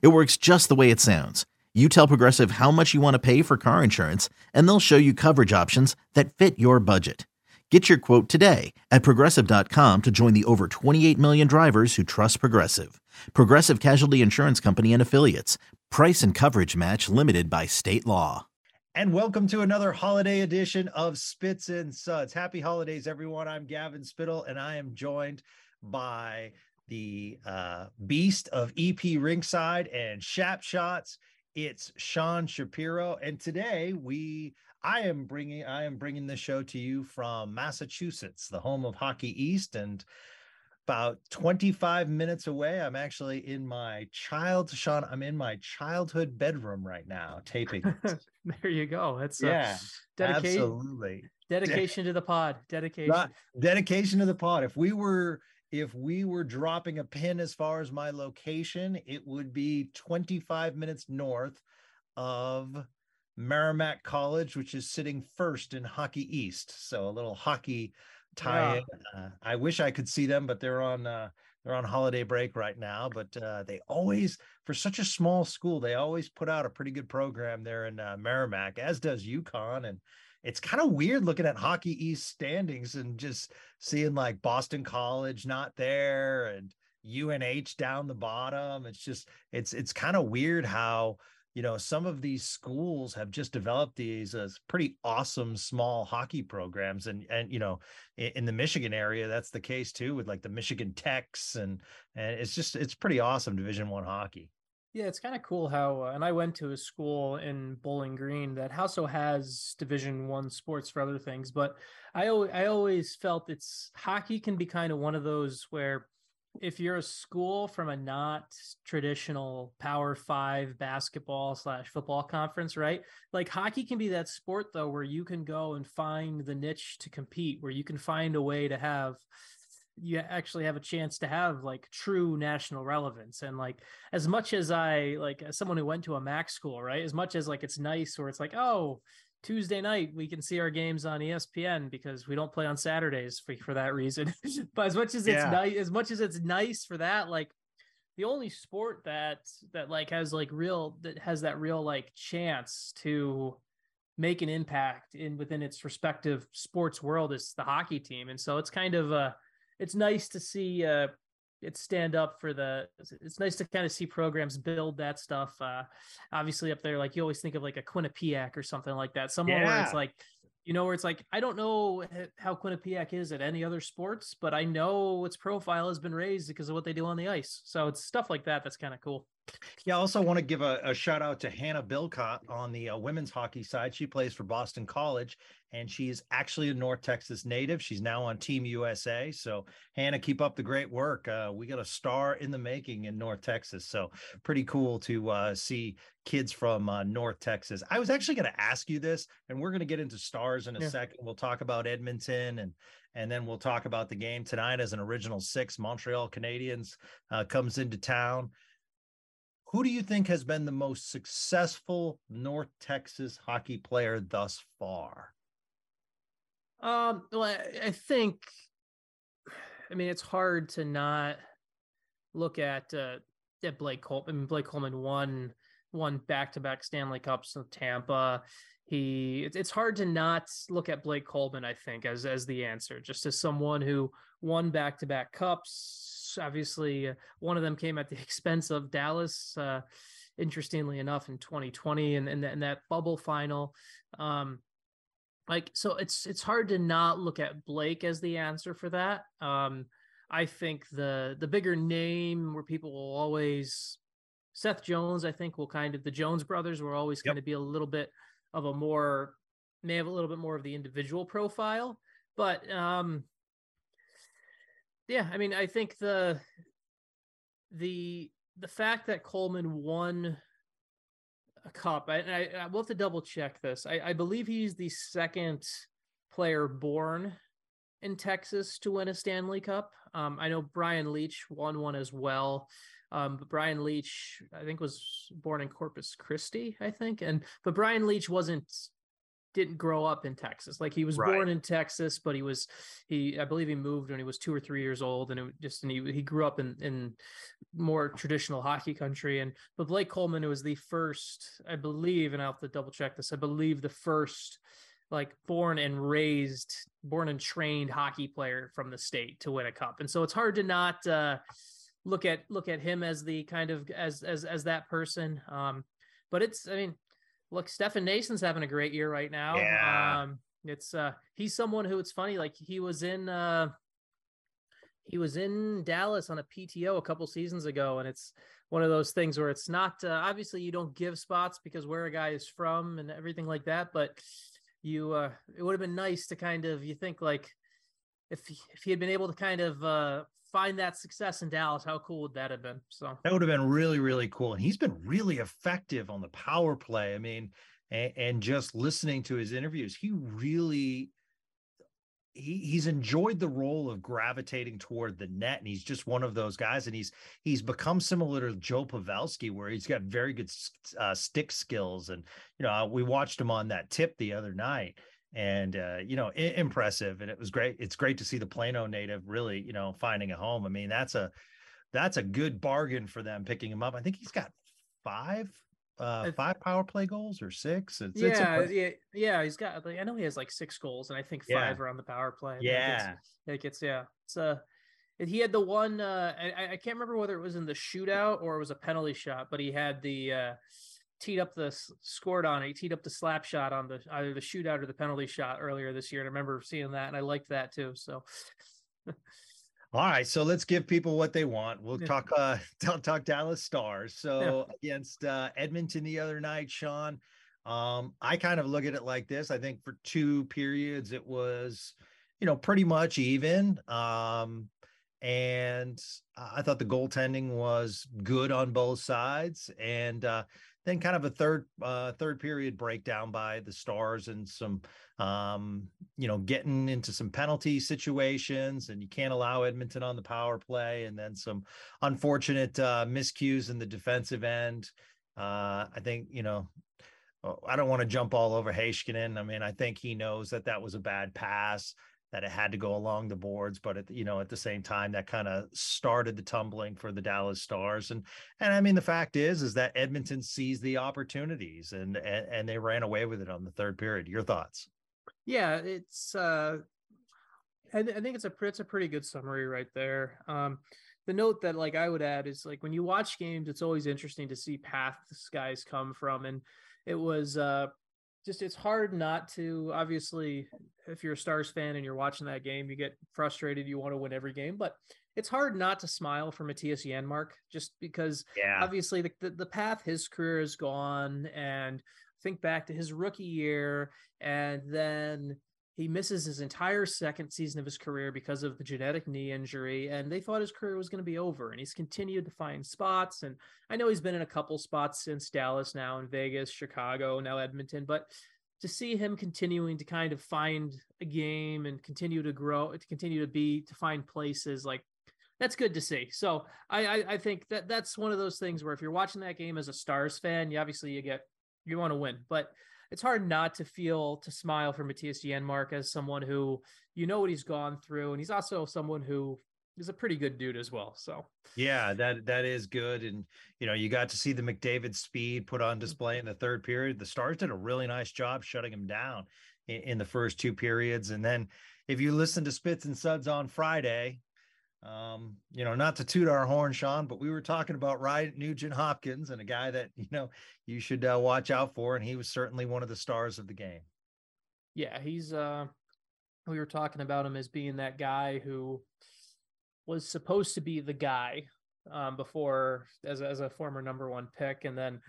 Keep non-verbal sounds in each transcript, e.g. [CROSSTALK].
It works just the way it sounds. You tell Progressive how much you want to pay for car insurance, and they'll show you coverage options that fit your budget. Get your quote today at progressive.com to join the over 28 million drivers who trust Progressive. Progressive Casualty Insurance Company and Affiliates. Price and coverage match limited by state law. And welcome to another holiday edition of Spits and Suds. Happy holidays, everyone. I'm Gavin Spittle, and I am joined by the uh, beast of EP Rinkside and Shap Shots. It's Sean Shapiro, and today we I am bringing I am bringing the show to you from Massachusetts, the home of Hockey East, and about 25 minutes away. I'm actually in my child, Sean. I'm in my childhood bedroom right now, taping. [LAUGHS] there you go. That's yeah, dedication. Absolutely, [LAUGHS] dedication to the pod. Dedication. Not, dedication to the pod. If we were if we were dropping a pin as far as my location, it would be 25 minutes north of Merrimack College, which is sitting first in Hockey East. So a little hockey tie. Yeah. Uh, I wish I could see them, but they're on uh, they're on holiday break right now. But uh, they always, for such a small school, they always put out a pretty good program there in uh, Merrimack, as does UConn and it's kind of weird looking at Hockey East standings and just seeing like Boston College not there and UNH down the bottom. It's just it's it's kind of weird how you know some of these schools have just developed these as pretty awesome small hockey programs and and you know in, in the Michigan area that's the case too with like the Michigan Techs and and it's just it's pretty awesome Division 1 hockey. Yeah, it's kind of cool how, uh, and I went to a school in Bowling Green that also has Division One sports for other things, but I I always felt it's hockey can be kind of one of those where if you're a school from a not traditional Power Five basketball slash football conference, right? Like hockey can be that sport though, where you can go and find the niche to compete, where you can find a way to have you actually have a chance to have like true national relevance. And like as much as i like as someone who went to a mac school right as much as like it's nice or it's like oh tuesday night we can see our games on espn because we don't play on saturdays for, for that reason. [LAUGHS] But as much as it's yeah. nice as much as it's nice for that like the only sport that that like has like real that has that real like chance to make an impact in within its respective sports world is the hockey team. And so it's kind of a it's nice to see uh, it stand up for the it's nice to kind of see programs build that stuff uh obviously up there like you always think of like a quinnipiac or something like that somewhere yeah. where it's like you know where it's like i don't know how quinnipiac is at any other sports but i know its profile has been raised because of what they do on the ice so it's stuff like that that's kind of cool yeah, I also want to give a, a, shout out to Hannah Bilka on the uh, women's hockey side. She plays for Boston College, and she's actually a North Texas native. She's now on Team USA. So, Hannah, keep up the great work. Uh, we got a star in the making in North Texas. So, pretty cool to uh, see kids from uh, North Texas. I was actually going to ask you this, and we're going to get into stars in a yeah. second. We'll talk about Edmonton and and then we'll talk about the game tonight as an original six. Montreal Canadiens uh, comes into town. Who do you think has been the most successful North Texas hockey player thus far? Um, well, I, think, I mean, it's hard to not look at uh, at Blake Coleman. Blake Coleman won won back to back Stanley Cups with Tampa. He it's, it's hard to not look at Blake Coleman. I think as as the answer, just as someone who won back to back cups, obviously uh, one of them came at the [LAUGHS] expense of Dallas. Uh, interestingly enough, in 2020 and, and, and that bubble final. Um, like so it's it's hard to not look at Blake as the answer for that. Um, I think the the bigger name where people will always Seth Jones, I think will kind of the Jones brothers will always yep. kind of be a little bit of a more may have a little bit more of the individual profile. But um yeah, I mean, I think the the the fact that Coleman won a cup. I, I, I will have to double check this. I, I believe he's the second player born in Texas to win a Stanley Cup. Um, I know Brian Leetch won one as well. Um, but Brian Leetch, I think, was born in Corpus Christi, I think, and but Brian Leetch wasn't didn't grow up in Texas. Like he was right. born in Texas, but he was he I believe he moved when he was two or three years old, and it just and he he grew up in in more traditional hockey country. And but Blake Coleman was the first, I believe, and I'll have to double check this. I believe the first like born and raised, born and trained hockey player from the state to win a cup. And so it's hard to not uh, look at look at him as the kind of as as as that person. Um, but it's I mean, look, Stefan Noesen's having a great year right now. Yeah. Um, it's uh he's someone who it's funny, like he was in uh he was in Dallas on a PTO a couple seasons ago, and it's one of those things where it's not uh, obviously you don't give spots because where a guy is from and everything like that, but you uh it would have been nice to kind of you think like if he, if he had been able to kind of uh find that success in Dallas, how cool would that have been? So that would have been really, really cool. And he's been really effective on the power play. I mean, and, and just listening to his interviews, he really he, he's enjoyed the role of gravitating toward the net and he's just one of those guys and he's he's become similar to joe pavelski where he's got very good uh, stick skills and you know we watched him on that tip the other night and uh, you know I- impressive and it was great it's great to see the plano native really you know finding a home i mean that's a that's a good bargain for them picking him up i think he's got five uh five power play goals or six it's, yeah it's yeah yeah he's got like i know he has like six goals and i think five yeah. are on the power play yeah like it's, yeah it's uh he had the one uh I, I can't remember whether it was in the shootout or it was a penalty shot but he had the uh teed up the scored on it. He teed up the slap shot on the either the shootout or the penalty shot earlier this year. And I remember seeing that and I liked that too. So [LAUGHS] all right, so let's give people what they want. We'll talk uh [LAUGHS] talk, Dallas Stars. So yeah. against uh Edmonton the other night, Sean. Um, I kind of look at it like this. I think for two periods it was, you know, pretty much even. Um, and I thought the goaltending was good on both sides. And uh, then kind of a third uh, third period breakdown by the Stars and some um, you know getting into some penalty situations and you can't allow Edmonton on the power play and then some unfortunate uh, miscues in the defensive end. Uh, I think you know oh, I don't want to jump all over Heiskanen. I mean, I think he knows that that was a bad pass that it had to go along the boards, but at you know at the same time that kind of started the tumbling for the Dallas Stars. And and I mean the fact is is that Edmonton sees the opportunities and and, and they ran away with it on the third period. Your thoughts? Yeah, it's uh I, th- I think it's a it's a pretty good summary right there. Um the note that like I would add is like when you watch games, it's always interesting to see paths guys come from. And it was uh just it's hard not to obviously if you're a stars fan and you're watching that game you get frustrated you want to win every game but it's hard not to smile for Mattias Janmark just because yeah. obviously the, the, the path his career has gone and think back to his rookie year and then he misses his entire second season of his career because of the genetic knee injury, and they thought his career was going to be over. And he's continued to find spots. And I know he's been in a couple spots since Dallas, now in Vegas, Chicago, now Edmonton. But to see him continuing to kind of find a game and continue to grow, to continue to be, to find places like that's good to see. So I, I, I think that that's one of those things where if you're watching that game as a Stars fan, you obviously you get you want to win, but it's hard not to feel to smile for Mattias Janmark as someone who you know what he's gone through, and he's also someone who is a pretty good dude as well. So yeah, that that is good, and you know you got to see the McDavid speed put on mm-hmm. display in the third period. The Stars did a really nice job shutting him down in, in the first two periods, and then if you listen to Spits and Suds on Friday, um, you know, not to toot our horn, Sean, but we were talking about Ryan Nugent Hopkins and a guy that, [LAUGHS] you know, you should uh, watch out for. And he was certainly one of the stars of the game. Yeah. He's, uh, we were talking about him as being that guy who was supposed to be the guy um, before as, as a former number one pick. And then,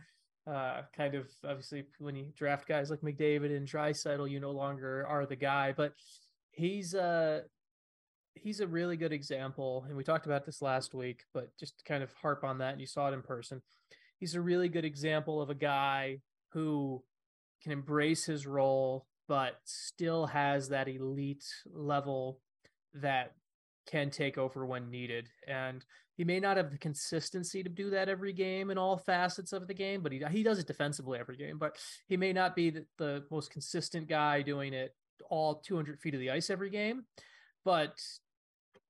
uh, kind of obviously when you draft guys like McDavid and Draisaitl, you no longer are the guy, but he's, uh, he's a really good example, and we talked about this last week, but just kind of harp on that, and you saw it in person. he's a really good example of a guy who can embrace his role, but still has that elite level that can take over when needed. And he may not have the consistency to do that every game in all facets of the game, but he he does it defensively every game. But he may not be the, the most consistent guy doing it all 200 feet of the ice every game. But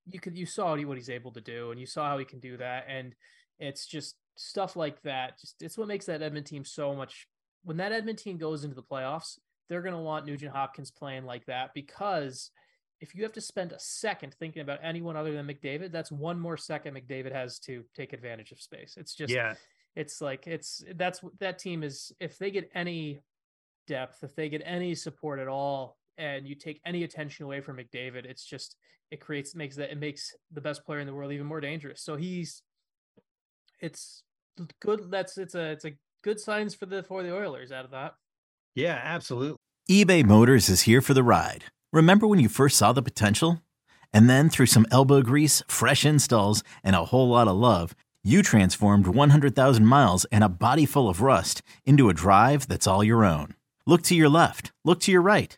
you could you saw what he's able to do, and you saw how he can do that. And it's just stuff like that. Just it's what makes that Edmond team so much. When that Edmond team goes into the playoffs, they're going to want Nugent Hopkins playing like that because if you have to spend a second thinking about anyone other than McDavid, that's one more second McDavid has to take advantage of space. It's just yeah, it's like it's that's that team is if they get any depth, if they get any support at all, and you take any attention away from McDavid, it's just it creates makes that it makes the best player in the world even more dangerous. So he's it's good. That's it's a it's a good signs for the for the Oilers out of that. Yeah, absolutely. eBay Motors is here for the ride. Remember when you first saw the potential? And then through some elbow grease, fresh installs, and a whole lot of love, you transformed 100,000 miles and a body full of rust into a drive that's all your own. Look to your left, look to your right.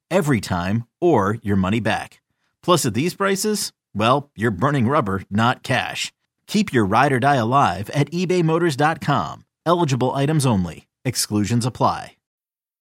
every time, or your money back. Plus, at these prices, well, you're burning rubber, not cash. Keep your ride or die alive at ebaymotors.com. Eligible items only. Exclusions apply.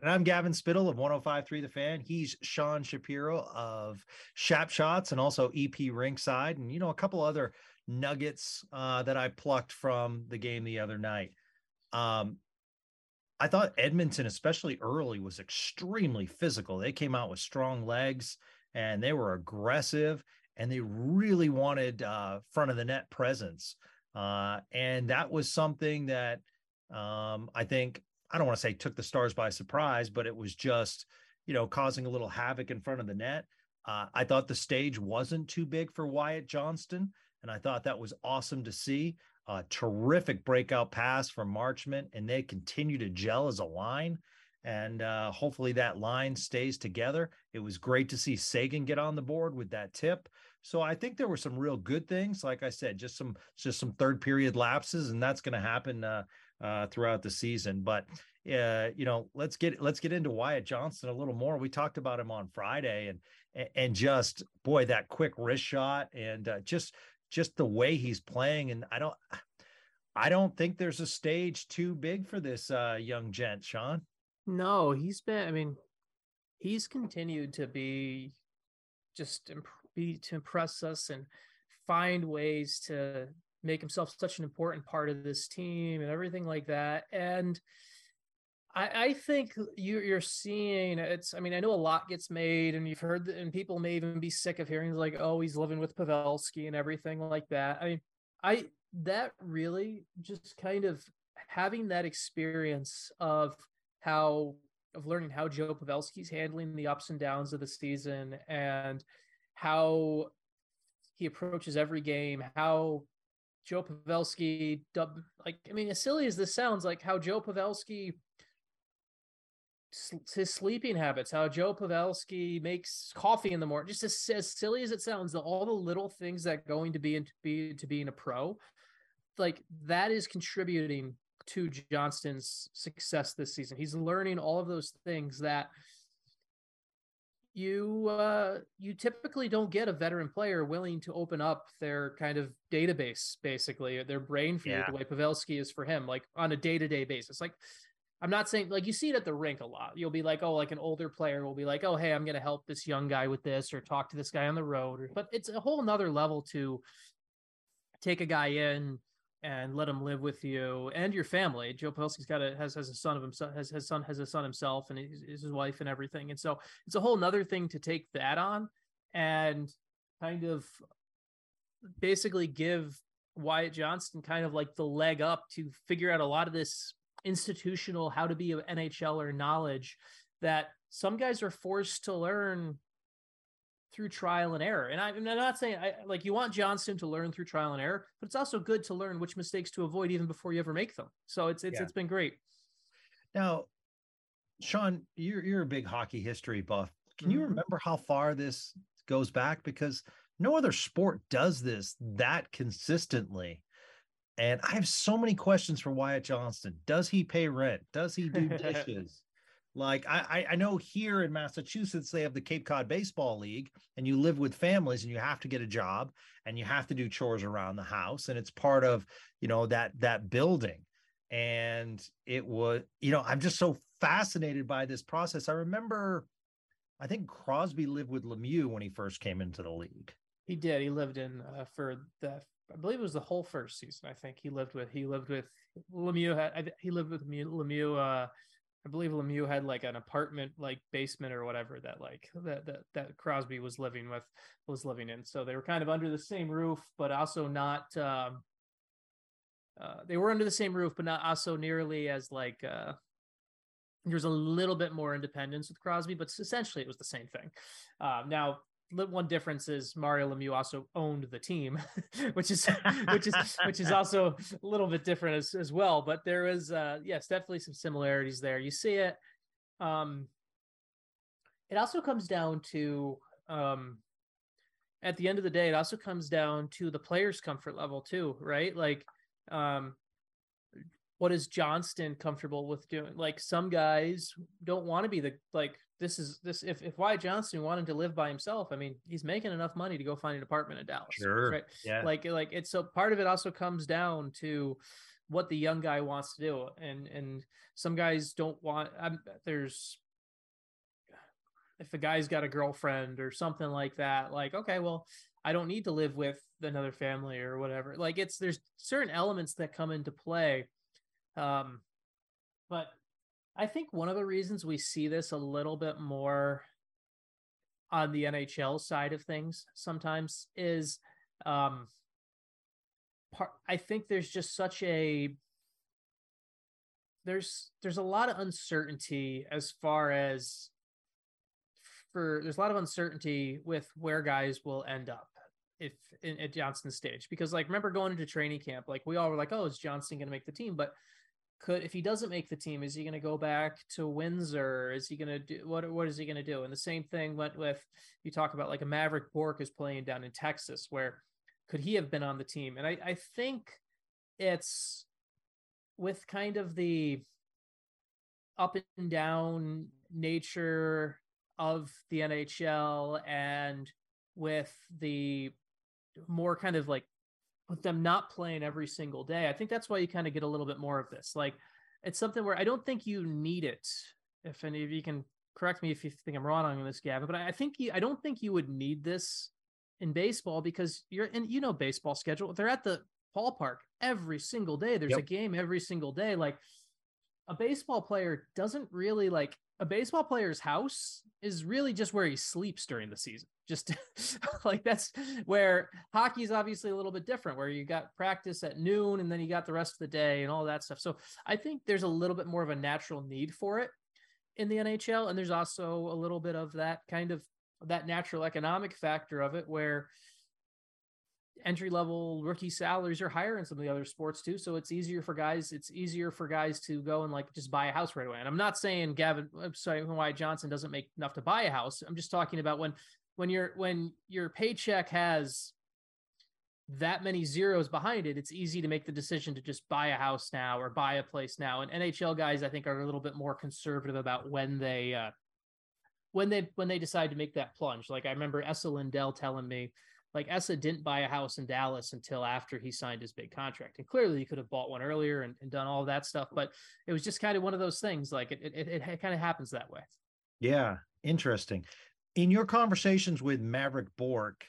And I'm Gavin Spittle of 105.3 The Fan. He's Sean Shapiro of Shap Shots and also EP Rinkside, and you know a couple other nuggets uh, that I plucked from the game the other night. Um, I thought Edmonton, especially early, was extremely physical. They came out with strong legs and they were aggressive and they really wanted uh, front of the net presence. Uh, and that was something that um, I think I don't want to say took the stars by surprise, but it was just, you know, causing a little havoc in front of the net. Uh, I thought the stage wasn't too big for Wyatt Johnston, and I thought that was awesome to see. A terrific breakout pass from Marchment, and they continue to gel as a line. And uh, hopefully that line stays together. It was great to see Seguin get on the board with that tip. So I think there were some real good things. Like I said, just some just some third period lapses, and that's going to happen uh, uh, throughout the season. But uh, you know, let's get let's get into Wyatt Johnston a little more. We talked about him on Friday, and and just boy, that quick wrist shot, and uh, just just the way he's playing. And I don't, I don't think there's a stage too big for this uh, young gent, Sean. No, he's been. I mean, he's continued to be just imp- be to impress us and find ways to make himself such an important part of this team and everything like that. And I, I think you, you're seeing it's. I mean, I know a lot gets made, and you've heard, and people may even be sick of hearing like, "Oh, he's living with Pavelski" and everything like that. I mean, I that really just kind of having that experience of how of learning how Joe Pavelski's handling the ups and downs of the season and how he approaches every game, how Joe Pavelski, dub, like, I mean, as silly as this sounds, like how Joe Pavelski, his sleeping habits, how Joe Pavelski makes coffee in the morning, just as, as silly as it sounds, the, all the little things that going to be into be to being a pro, like that is contributing to Johnston's success this season. He's learning all of those things that you uh, you typically don't get a veteran player willing to open up their kind of database, basically their brain for yeah. you, the way Pavelski is for him, like on a day to day basis. Like I'm not saying like you see it at the rink a lot. You'll be like, oh, like an older player will be like, oh, hey, I'm gonna help this young guy with this or talk to this guy on the road. But it's a whole nother level to take a guy in and let him live with you and your family. Joe Pavelski's got a has has a son of himself has his son has a son himself and his, his wife and everything. And so it's a whole nother thing to take that on and kind of basically give Wyatt Johnston kind of like the leg up to figure out a lot of this institutional how to be an NHLer knowledge that some guys are forced to learn through trial and error. And I, am not saying I, like you want Johnston to learn through trial and error, but it's also good to learn which mistakes to avoid even before you ever make them. So it's it's yeah. it's been great. Now, Sean, you're you're a big hockey history buff. Can mm-hmm. you remember how far this goes back? Because no other sport does this that consistently. And I have so many questions for Wyatt Johnston. Does he pay rent? Does he do [LAUGHS] dishes? Like I, I know here in Massachusetts they have the Cape Cod Baseball League, and you live with families, and you have to get a job, and you have to do chores around the house, and it's part of you know that that building. And it was, you know, I'm just so fascinated by this process. I remember, I think Crosby lived with Lemieux when he first came into the league. He did. He lived in uh, for the, I believe it was the whole first season. I think he lived with. He lived with Lemieux. Had, he lived with Lemieux. Uh, I believe Lemieux had like an apartment, like basement or whatever that like that that that Crosby was living with was living in. So they were kind of under the same roof, but also not. Um, uh, they were under the same roof, but not also nearly as like. Uh, there's a little bit more independence with Crosby, but essentially it was the same thing. Uh, now one difference is Mario Lemieux also owned the team, [LAUGHS] which is which is [LAUGHS] which is also a little bit different as, as well. But there is uh yes, definitely some similarities there. You see it. Um it also comes down to um at the end of the day, it also comes down to the player's comfort level too, right? Like um what is Johnston comfortable with doing? Like some guys don't want to be the like this is this if if Wyatt Johnston wanted to live by himself, I mean, he's making enough money to go find an apartment in Dallas. Sure. Right. Yeah. Like like it's so part of it also comes down to what the young guy wants to do. And and some guys don't want I'm, there's if a guy's got a girlfriend or something like that, like, okay, well, I don't need to live with another family or whatever. Like it's there's certain elements that come into play. Um, but I think one of the reasons we see this a little bit more on the NHL side of things sometimes is um part I think there's just such a there's there's a lot of uncertainty as far as for there's a lot of uncertainty with where guys will end up if in, at Johnston's stage. Because like remember going into training camp like we all were like oh is Johnston going to make the team? But could if he doesn't make the team is he going to go back to windsor? Is he going to do what what is he going to do? And the same thing went with you talk about like a Mavrik Bourque is playing down in texas where could he have been on the team? And i i think it's with kind of the up and down nature of the nhl and with the more kind of like with them not playing every single day. I think that's why you kind of get a little bit more of this. Like it's something where I don't think you need it. If any of you can correct me if you think I'm wrong on this, Gavin, but I think you, I don't think you would need this in baseball because you're and you know baseball schedule. They're at the ballpark every single day. There's yep. a game every single day. Like a baseball player doesn't really like a baseball player's house is really just where he sleeps during the season. Just [LAUGHS] like that's where hockey is obviously a little bit different, where you got practice at noon and then you got the rest of the day and all that stuff. So I think there's a little bit more of a natural need for it in the NHL. And there's also a little bit of that kind of that natural economic factor of it where entry level rookie salaries are higher in some of the other sports too. So it's easier for guys. It's easier for guys to go and like just buy a house right away. And I'm not saying Gavin, I'm sorry, Wyatt Johnston doesn't make enough to buy a house. I'm just talking about when when your when your paycheck has that many zeros behind it, it's easy to make the decision to just buy a house now or buy a place now. And NHL guys, I think, are a little bit more conservative about when they uh, when they when they decide to make that plunge. Like I remember Esa Lindell telling me, like Esa didn't buy a house in Dallas until after he signed his big contract. And clearly he could have bought one earlier and, and done all that stuff, but it was just kind of one of those things. Like it it, it, it kind of happens that way. Yeah, interesting. In your conversations with Mavrik Bourque,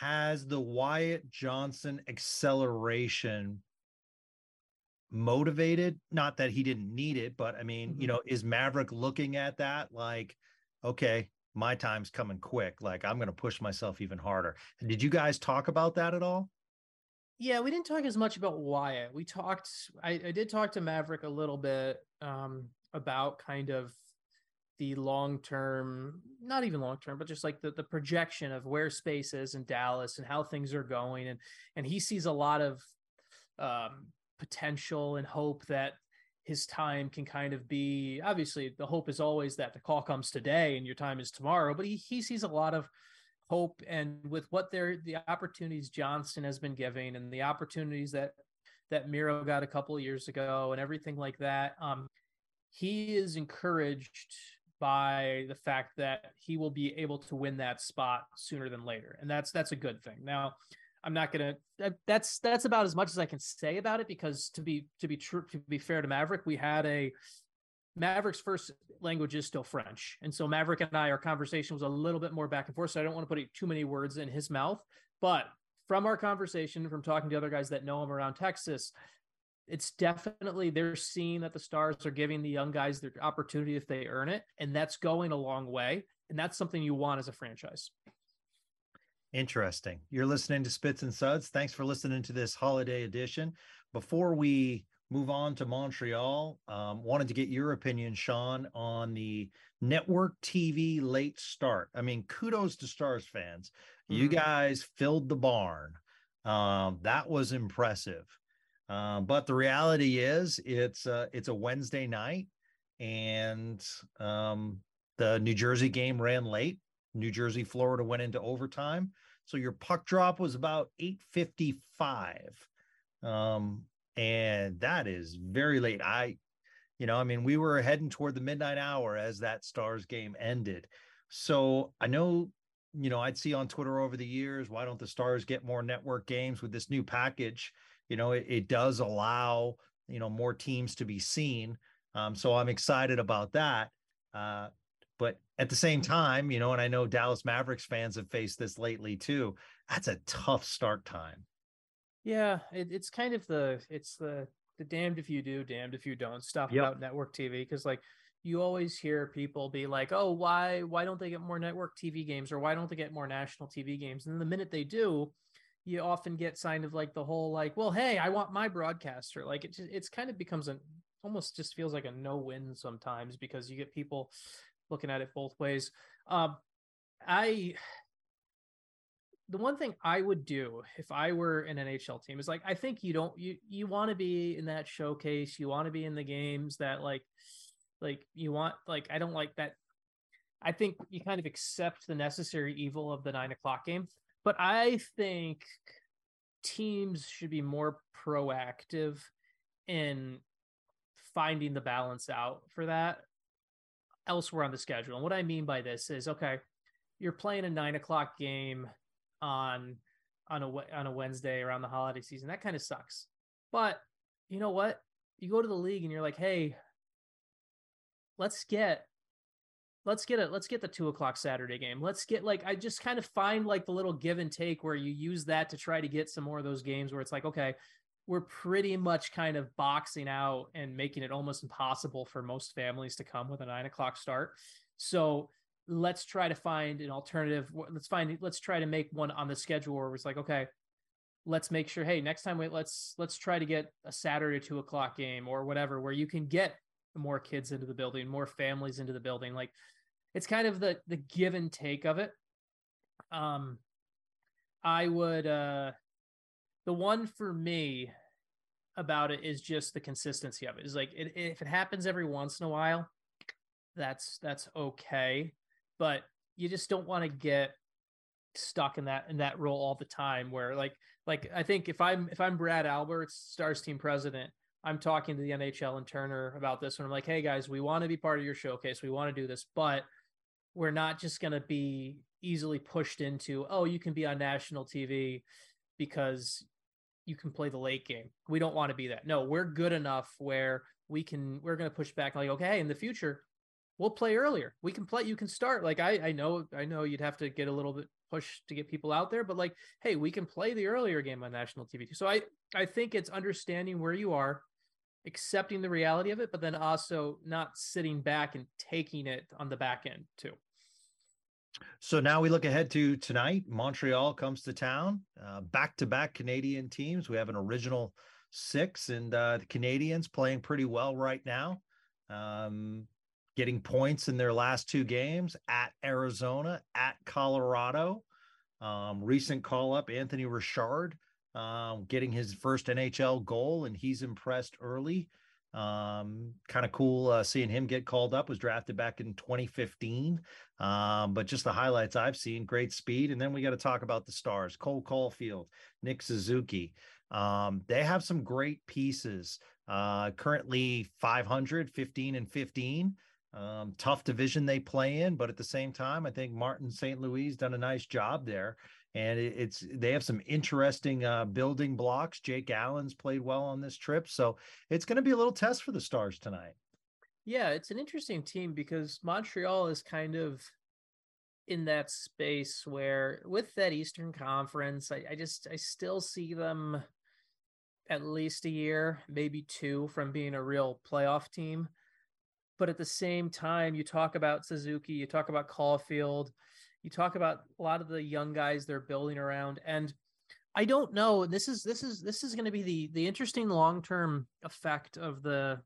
has the Wyatt Johnston acceleration motivated? Not that he didn't need it, but I mean, mm-hmm. you know, is Mavrik looking at that like, okay, my time's coming quick. Like I'm going to push myself even harder. Did you guys talk about that at all? Yeah, we didn't talk as much about Wyatt. We talked. I, I did talk to Mavrik a little bit um, about kind of the long term, not even long term, but just like the, the projection of where space is in Dallas and how things are going. And and he sees a lot of um, potential and hope that his time can kind of be obviously the hope is always that the call comes today and your time is tomorrow, but he, he sees a lot of hope and with what they're the opportunities Johnston has been giving and the opportunities that that Miro got a couple of years ago and everything like that. Um, he is encouraged by the fact that he will be able to win that spot sooner than later, and that's that's a good thing. Now, I'm not gonna. That's that's about as much as I can say about it because to be to be true to be fair to Mavrik, we had a Mavrik's first language is still French, and so Mavrik and I, our conversation was a little bit more back and forth. So I don't want to put too many words in his mouth, but from our conversation, from talking to other guys that know him around Texas, it's definitely they're seeing that the stars are giving the young guys their opportunity if they earn it and that's going a long way and that's something you want as a franchise interesting. You're listening to spits and suds. Thanks for listening to this holiday edition. Before we move on to montreal um, wanted to get your opinion sean on the network tv late start. I mean kudos to stars fans. Mm-hmm. you guys filled the barn. Um, that was impressive. Uh, but the reality is, it's uh, it's a Wednesday night, and um, the New Jersey game ran late. New Jersey, Florida went into overtime, so your puck drop was about eight fifty five, um, and that is very late. I, you know, I mean, we were heading toward the midnight hour as that Stars game ended. So I know you know, I'd see on Twitter over the years, why don't the Stars get more network games with this new package? you know it, it does allow you know more teams to be seen um, so i'm excited about that uh, but at the same time you know and i know dallas mavericks fans have faced this lately too that's a tough start time yeah it, it's kind of the it's the the damned if you do damned if you don't stuff yep. about network tv because like you always hear people be like oh why why don't they get more network tv games or why don't they get more national tv games and the minute they do you often get kind of like the whole like, well, hey, I want my broadcaster. Like it, it's kind of becomes an almost just feels like a no win sometimes because you get people looking at it both ways. Um, I the one thing I would do if I were an NHL team is like I think you don't you you want to be in that showcase, you want to be in the games that like like you want like I don't like that. I think you kind of accept the necessary evil of the nine o'clock game but I think teams should be more proactive in finding the balance out for that elsewhere on the schedule. And what I mean by this is okay, you're playing a nine o'clock game on on a on a Wednesday around the holiday season. That kind of sucks. But you know what? You go to the league and you're like, hey, let's get let's get it let's get the two o'clock saturday game let's get like i just kind of find like the little give and take where you use that to try to get some more of those games where it's like okay we're pretty much kind of boxing out and making it almost impossible for most families to come with a nine o'clock start so let's try to find an alternative let's find let's try to make one on the schedule where it's like okay let's make sure hey next time we let's let's try to get a saturday two o'clock game or whatever where you can get more kids into the building, more families into the building. Like it's kind of the the give and take of it. Um I would uh the one for me about it is just the consistency of it. Is like it, if it happens every once in a while, that's that's okay, but you just don't want to get stuck in that in that role all the time where like like I think if I'm if I'm Brad Alberts, Stars team president, I'm talking to the NHL and Turner about this, and I'm like, hey guys, we want to be part of your showcase. We want to do this, but we're not just going to be easily pushed into, oh, you can be on national TV because you can play the late game. We don't want to be that. No, we're good enough where we can, we're going to push back like, okay, in the future, we'll play earlier. We can play, you can start. Like, I, I know, I know you'd have to get a little bit push to get people out there, but like, hey, we can play the earlier game on national TV. So I, I think it's understanding where you are, accepting the reality of it, but then also not sitting back and taking it on the back end too. So now we look ahead to tonight. Montreal comes to town, back to back Canadian teams. We have an original six, and uh, the Canadiens playing pretty well right now, um, getting points in their last two games at Arizona, at Colorado. Um, recent call up, Anthony Richard um, getting his first NHL goal, and he's impressed early. Um, kind of cool uh, seeing him get called up. Was drafted back in 2015. Um, but just the highlights I've seen, great speed. And then we got to talk about the stars: Cole Caufield, Nick Suzuki. Um, they have some great pieces. Uh, currently 500, 15 and 15. Um, tough division they play in, but at the same time, I think Martin St. Louis done a nice job there and it's they have some interesting uh, building blocks. Jake Allen's played well on this trip, so it's going to be a little test for the Stars tonight. Yeah, it's an interesting team because Montreal is kind of in that space where, with that Eastern Conference, I, I just I still see them at least a year, maybe two, from being a real playoff team. But at the same time, you talk about Suzuki, you talk about Caufield you talk about a lot of the young guys they're building around, and I don't know. This is this is this is going to be the the interesting long term effect of the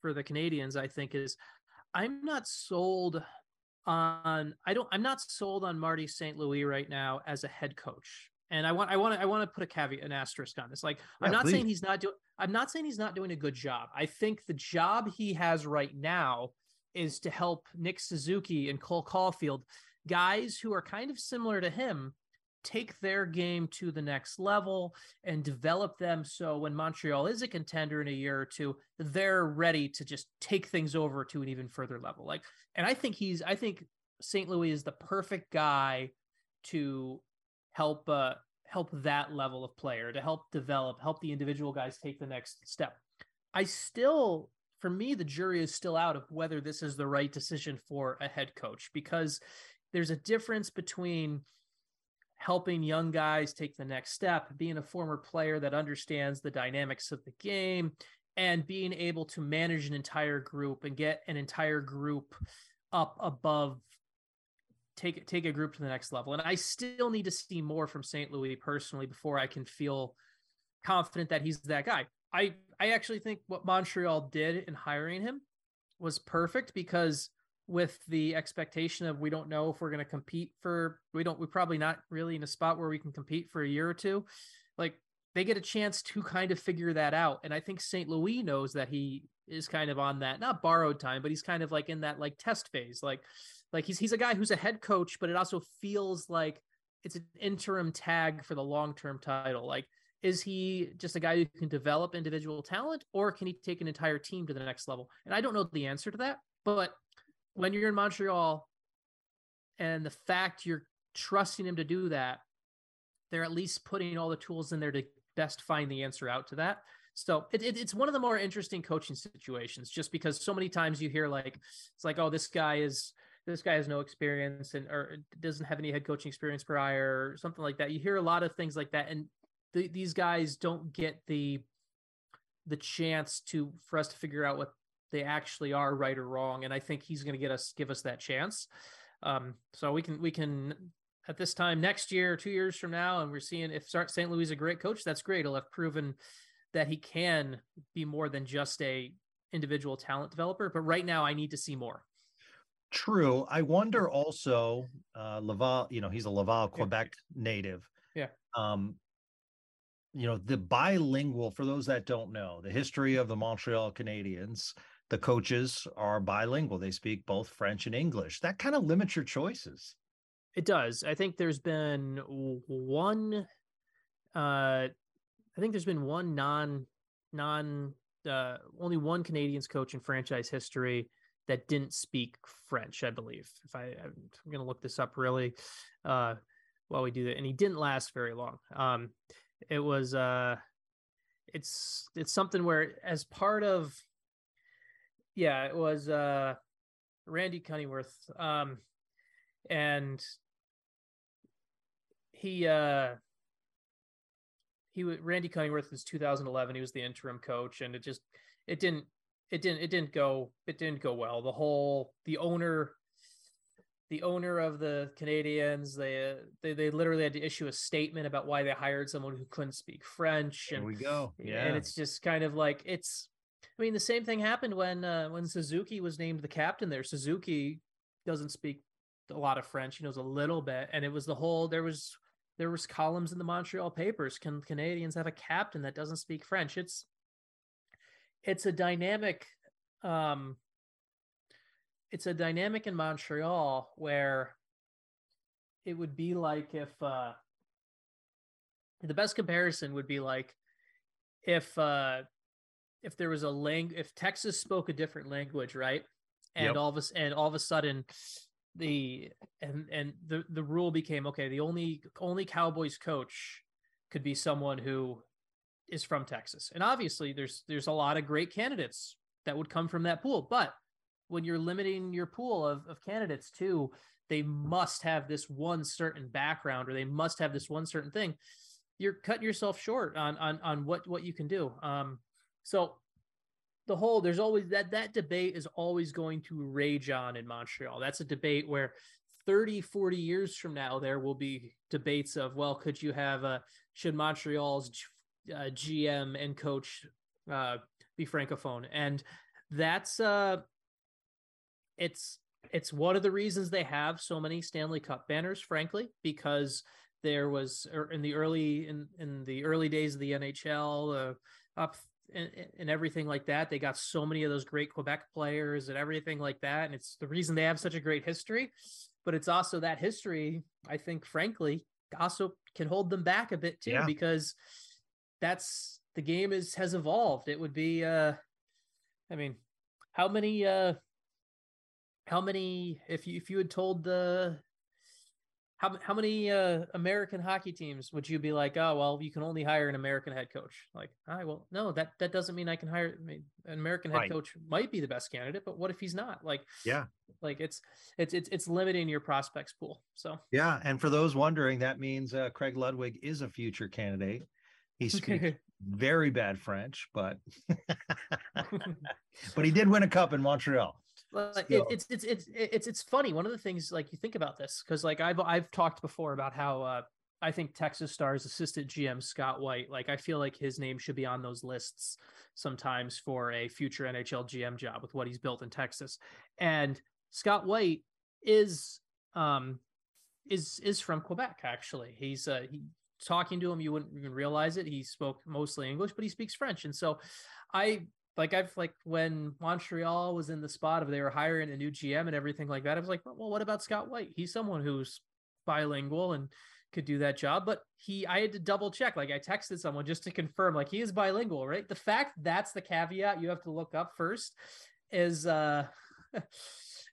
for the Canadiens. I think is I'm not sold on I don't I'm not sold on Marty St. Louis right now as a head coach. And I want I want to I want to put a caveat an asterisk on this. Like yeah, I'm not please. saying he's not doing I'm not saying he's not doing a good job. I think the job he has right now is to help Nick Suzuki and Cole Caufield guys who are kind of similar to him take their game to the next level and develop them so when Montreal is a contender in a year or two, they're ready to just take things over to an even further level. Like, and I think he's, I think St. Louis is the perfect guy to help, uh, help that level of player, to help develop, help the individual guys take the next step. I still, for me, the jury is still out of whether this is the right decision for a head coach because there's a difference between helping young guys take the next step, being a former player that understands the dynamics of the game, and being able to manage an entire group and get an entire group up above take take a group to the next level. And I still need to see more from St. Louis personally before I can feel confident that he's that guy. I I actually think what Montreal did in hiring him was perfect because with the expectation of we don't know if we're going to compete for we don't we're probably not really in a spot where we can compete for a year or two. Like they get a chance to kind of figure that out and i think st louis knows that he is kind of on that not borrowed time but he's kind of like in that like test phase like like he's he's a guy who's a head coach but it also feels like it's an interim tag for the long-term title. Like is he just a guy who can develop individual talent or can he take an entire team to the next level? And i don't know the answer to that but when you're in Montreal and the fact you're trusting him to do that, they're at least putting all the tools in there to best find the answer out to that. So it, it, it's one of the more interesting coaching situations, just because so many times you hear like it's like, oh, this guy is this guy has no experience and or doesn't have any head coaching experience prior or something like that. You hear a lot of things like that, and the, these guys don't get the the chance to for us to figure out what they actually are right or wrong. And I think he's going to get us give us that chance. Um, so we can we can at this time next year, two years from now, and we're seeing if St. Louis is a great coach, that's great. He'll have proven that he can be more than just a individual talent developer. But right now, I need to see more. True. I wonder also, uh, Laval. You know, he's a Laval, Quebec yeah. native. Yeah. Um, you know, the bilingual. For those that don't know, the history of the Montreal Canadiens the coaches are bilingual they speak both french and english that kind of limits your choices it does i think there's been one uh i think there's been one non non uh, only one Canadiens coach in franchise history that didn't speak French, I believe. If I, I'm going to look this up really uh, while we do that, and he didn't last very long. Um, it was uh, it's it's something where as part of, yeah, it was uh, Randy Cunneyworth, um, and he uh he Randy Cunneyworth was 2011. He was the interim coach, and it just it didn't it didn't it didn't go it didn't go well. The whole the owner the owner of the Canadiens. they they they literally had to issue a statement about why they hired someone who couldn't speak French. And we go. Yeah, and it's just kind of like it's. I mean, the same thing happened when uh, when Suzuki was named the captain. There, Suzuki doesn't speak a lot of French. He knows a little bit, and it was the whole. There was there was columns in the Montreal papers. Can Canadiens have a captain that doesn't speak French? It's it's a dynamic um it's a dynamic in Montreal where it would be like if uh the best comparison would be like if uh if there was a lang if Texas spoke a different language, right? And yep. all of a and all of a sudden the and and the the rule became okay the only only cowboys coach could be someone who is from texas and obviously there's there's a lot of great candidates that would come from that pool but when you're limiting your pool of, of candidates to they must have this one certain background or they must have this one certain thing you're cutting yourself short on on on what what you can do um so the whole there's always that that debate is always going to rage on in Montreal. That's a debate where 30 40 years from now there will be debates of well could you have a should Montreal's uh, GM and coach uh, be francophone and that's uh it's it's one of the reasons they have so many Stanley Cup banners frankly because there was er, in the early in in the early days of the NHL uh, up and, and everything like that. They got so many of those great Quebec players and everything like that. And it's the reason they have such a great history. But it's also that history, I think, frankly, also can hold them back a bit too, yeah. because that's the game is has evolved. It would be uh I mean, how many uh how many if you if you had told the how how many uh, American hockey teams would you be like, oh well, you can only hire an American head coach? Like, all right, well, no, that that doesn't mean I can hire I mean, an American head right. coach. Might be the best candidate, but what if he's not? Like, yeah, like it's it's it's it's limiting your prospects pool. So yeah, and for those wondering, that means uh, Craig Ludwig is a future candidate. He speaks [LAUGHS] very bad French, but [LAUGHS] [LAUGHS] but he did win a cup in Montreal. But it, it's it's it's it's it's funny. One of the things like you think about this because like I've I've talked before about how uh, I think Texas Stars assistant GM Scott White like I feel like his name should be on those lists sometimes for a future NHL GM job with what he's built in Texas. And Scott White is um is is from Quebec actually. He's uh he talking to him you wouldn't even realize it. He spoke mostly English but he speaks French. And so I like I've like when Montreal was in the spot of they were hiring a new GM and everything like that. I was like, well, what about Scott White? He's someone who's bilingual and could do that job. But he, I had to double check. Like I texted someone just to confirm, like he is bilingual, right? The fact that's the caveat you have to look up first is uh [LAUGHS]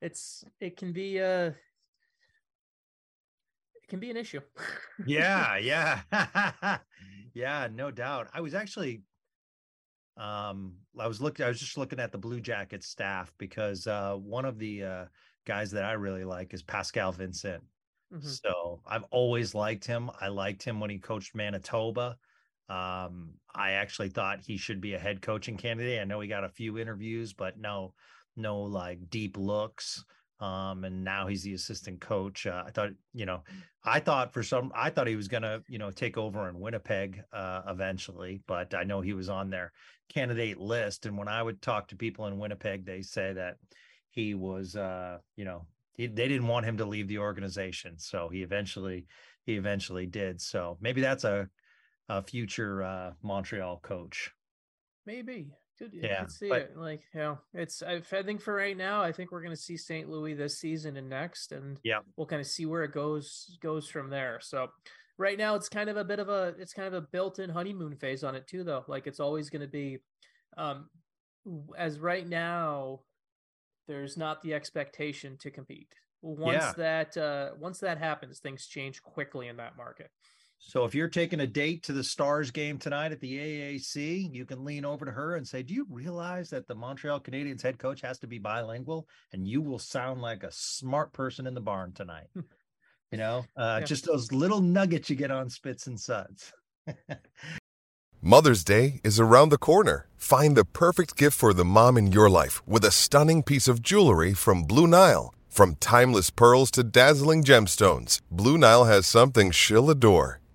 it's it can be uh it can be an issue. yeah, [LAUGHS] yeah. [LAUGHS] yeah, no doubt. I was actually um i was looking i was just looking at the blue jacket staff because uh one of the uh guys that i really like is pascal vincent. Mm-hmm. so i've always liked him. I liked him when he coached manitoba. Um i actually thought he should be a head coaching candidate. I know he got a few interviews but no no like deep looks um, and now he's the assistant coach. Uh, I thought, you know, I thought for some, I thought he was going to, you know, take over in Winnipeg uh, eventually, but I know he was on their candidate list. And when I would talk to people in Winnipeg, they say that he was, uh, you know, he, they didn't want him to leave the organization, so he eventually, he eventually did. So maybe that's a, a future uh, Montreal coach. Maybe could yeah, see but, it. Like, you know, it's I think for right now, I think we're gonna see St. Louis this season and next, and yeah, we'll kind of see where it goes goes from there. So right now it's kind of a bit of a it's kind of a built-in honeymoon phase on it too, though. Like it's always gonna be um as right now, there's not the expectation to compete. Once Yeah. that uh, once that happens, things change quickly in that market. So if you're taking a date to the Stars game tonight at the AAC, you can lean over to her and say, "Do you realize that the Montreal Canadiens head coach has to be bilingual?" And you will sound like a smart person in the barn tonight. [LAUGHS] you know, uh, Yeah. just those little nuggets you get on Spits and Suds. [LAUGHS] Mother's Day is around the corner. Find the perfect gift for the mom in your life with a stunning piece of jewelry from Blue Nile. From timeless pearls to dazzling gemstones, Blue Nile has something she'll adore.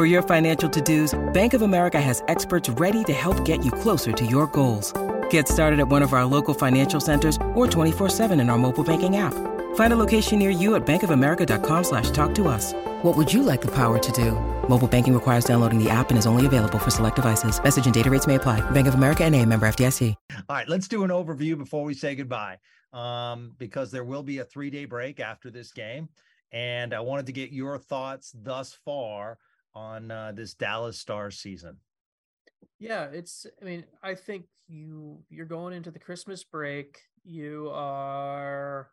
For your financial to dos, Bank of America has experts ready to help get you closer to your goals. Get started at one of our local financial centers or 24-7 in our mobile banking app. Find a location near you at bankofamerica.com slash talk to us. What would you like the power to do? Mobile banking requires downloading the app and is only available for select devices. Message and data rates may apply. Bank of America and a member FDIC. All right, let's do an overview before we say goodbye, um, because there will be a three-day break after this game, and I wanted to get your thoughts thus far on uh, this Dallas Stars season. Yeah, it's I mean, I think you you're going into the Christmas break. You are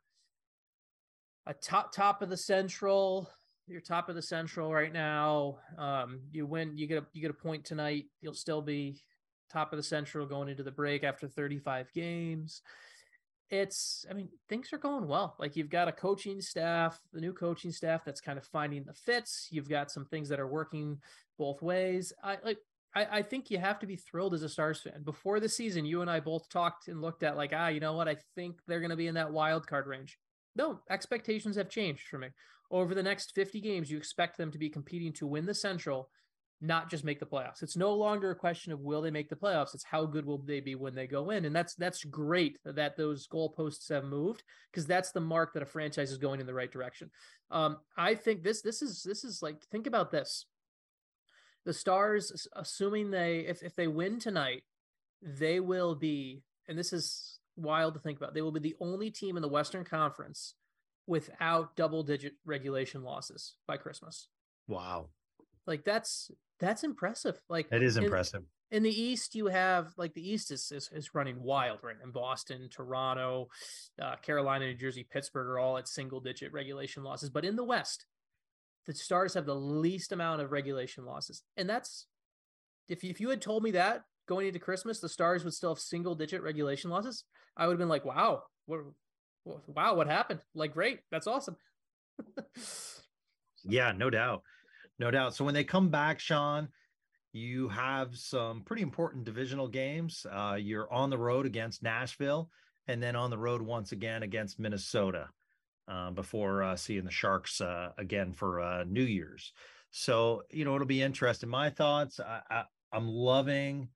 a top top of the central. You're top of the central right now. Um, you win, you get a you get a point tonight. You'll still be top of the central going into the break after 35 games. It's I mean, things are going well. Like you've got a coaching staff, the new coaching staff that's kind of finding the fits. You've got some things that are working both ways. I like I, I think you have to be thrilled as a Stars fan. Before the season, you and I both talked and looked at like, ah, you know what? I think they're going to be in that wild card range. No, expectations have changed for me. Over the next 50 games, you expect them to be competing to win the Central, not just make the playoffs. It's no longer a question of will they make the playoffs. It's how good will they be when they go in. And that's that's great that those goalposts have moved because that's the mark that a franchise is going in the right direction. Um, I think this this is this is like think about this the stars assuming they if, if they win tonight they will be and this is wild to think about they will be the only team in the western conference without double digit regulation losses by christmas Wow, like that's that's impressive. Like that is impressive. in the east you have like the east is is, is running wild right in boston toronto uh, carolina new jersey pittsburgh are all at single digit regulation losses. But in the west the stars have the least amount of regulation losses. And that's if you, if you had told me that going into christmas the stars would still have single digit regulation losses i would have been like wow what wow what happened? Like great that's awesome. [LAUGHS] Yeah, no doubt. No doubt. So when they come back, Sean, you have some pretty important divisional games. Uh, you're on the road against Nashville and then on the road once again against Minnesota uh, before uh, seeing the Sharks uh, again for uh, New Year's. So, you know, it'll be interesting. My thoughts I, I, I'm loving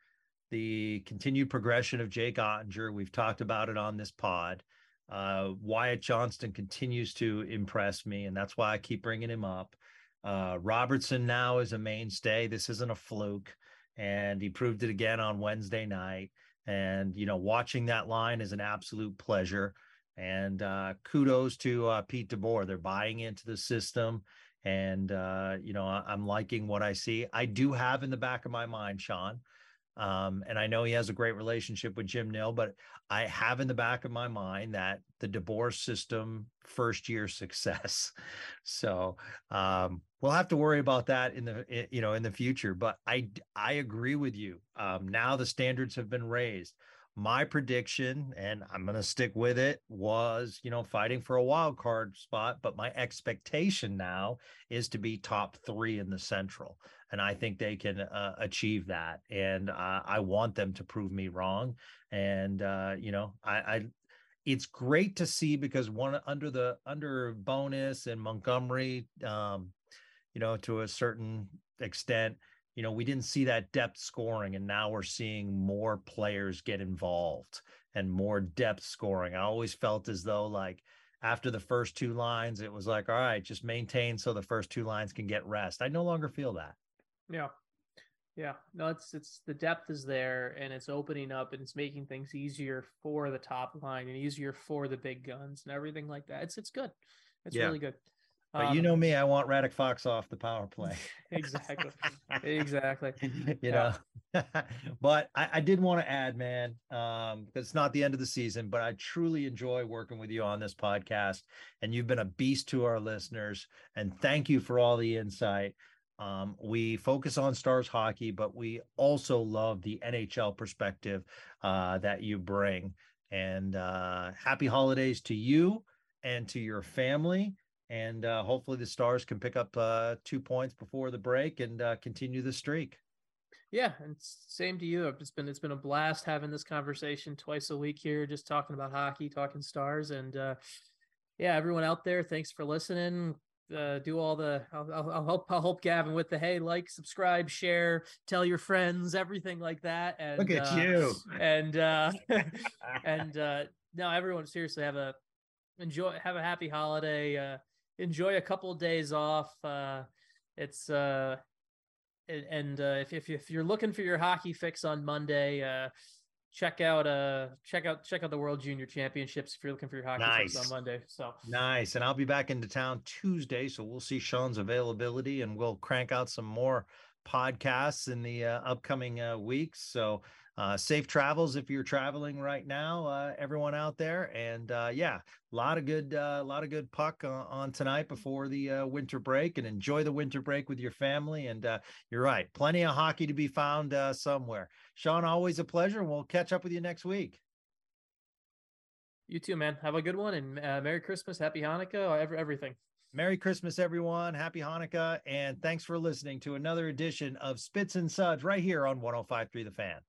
the continued progression of Jake Oettinger. We've talked about it on this pod. Uh, Wyatt Johnston continues to impress me, and that's why I keep bringing him up. Uh, Robertson now is a mainstay. This isn't a fluke, and he proved it again on Wednesday night. And you know, watching that line is an absolute pleasure. And uh, kudos to uh, Pete DeBoer. They're buying into the system, and uh, you know, I- I'm liking what I see. I do have in the back of my mind, Sean, um, and I know he has a great relationship with Jim Nill, but I have in the back of my mind that the DeBoer system first year [LAUGHS] success. So um, we'll have to worry about that in the i- you know in the future. But I I agree with you. Um, now the standards have been raised. My prediction, and I'm going to stick with it, was you know fighting for a wild card spot. But my expectation now is to be top three in the Central and I think they can uh, achieve that. And uh, I want them to prove me wrong. And uh, you know, I, I, it's great to see because one under the under Bowness and Montgomery, um, you know, to a certain extent, you know, we didn't see that depth scoring, and now we're seeing more players get involved. and more depth scoring. I always felt as though like after the first two lines, it was like, all right, just maintain so the first two lines can get rest. I no longer feel that. Yeah. Yeah. No, it's it's the depth is there and it's opening up and it's making things easier for the top line and easier for the big guns and everything like that. It's it's good. It's yeah. really good. But um, you know me, I want Radek Faksa off the power [LAUGHS] play. exactly. [LAUGHS] exactly. you know, [LAUGHS] but I, I, did want to add, man, um, because it's not the end of the season, but I truly enjoy working with you on this podcast. And you've been a beast to our listeners. And thank you for all the insight. Um, we focus on stars hockey, but we also love the NHL perspective uh, that you bring. And uh, happy holidays to you and to your family and uh, hopefully the Stars can pick up uh, two points before the break and uh, continue the streak. Yeah, and same to you. It's been it's been a blast having this conversation twice a week here, just talking about hockey, talking Stars, and uh, yeah, everyone out there, thanks for listening. Uh, do all the I'll, I'll, I'll, help I'll help Gavin with the hey like subscribe share tell your friends everything like that and look at uh, you and uh [LAUGHS] [LAUGHS] and uh no everyone seriously have a enjoy have a happy holiday uh enjoy a couple of days off. Uh, it's uh, and uh, if, if if you're looking for your hockey fix on Monday, uh, check out uh check out check out the World Junior Championships if you're looking for your hockey nice. fix on Monday. So nice, and I'll be back into town Tuesday, so we'll see Sean's availability, and we'll crank out some more podcasts in the uh, upcoming uh, weeks. So uh, safe travels if you're traveling right now, uh, everyone out there. And uh, yeah, a lot of good, a uh, lot of good puck on tonight before the uh, winter break, and enjoy the winter break with your family. And uh, you're right, plenty of hockey to be found somewhere. Sean, always a pleasure. We'll catch up with you next week. You too, man. Have a good one, and Merry Christmas, Happy Hanukkah, every, everything. Merry Christmas, everyone. Happy Hanukkah. And thanks for listening to another edition of Spits and Suds right here on 1053 The Fan.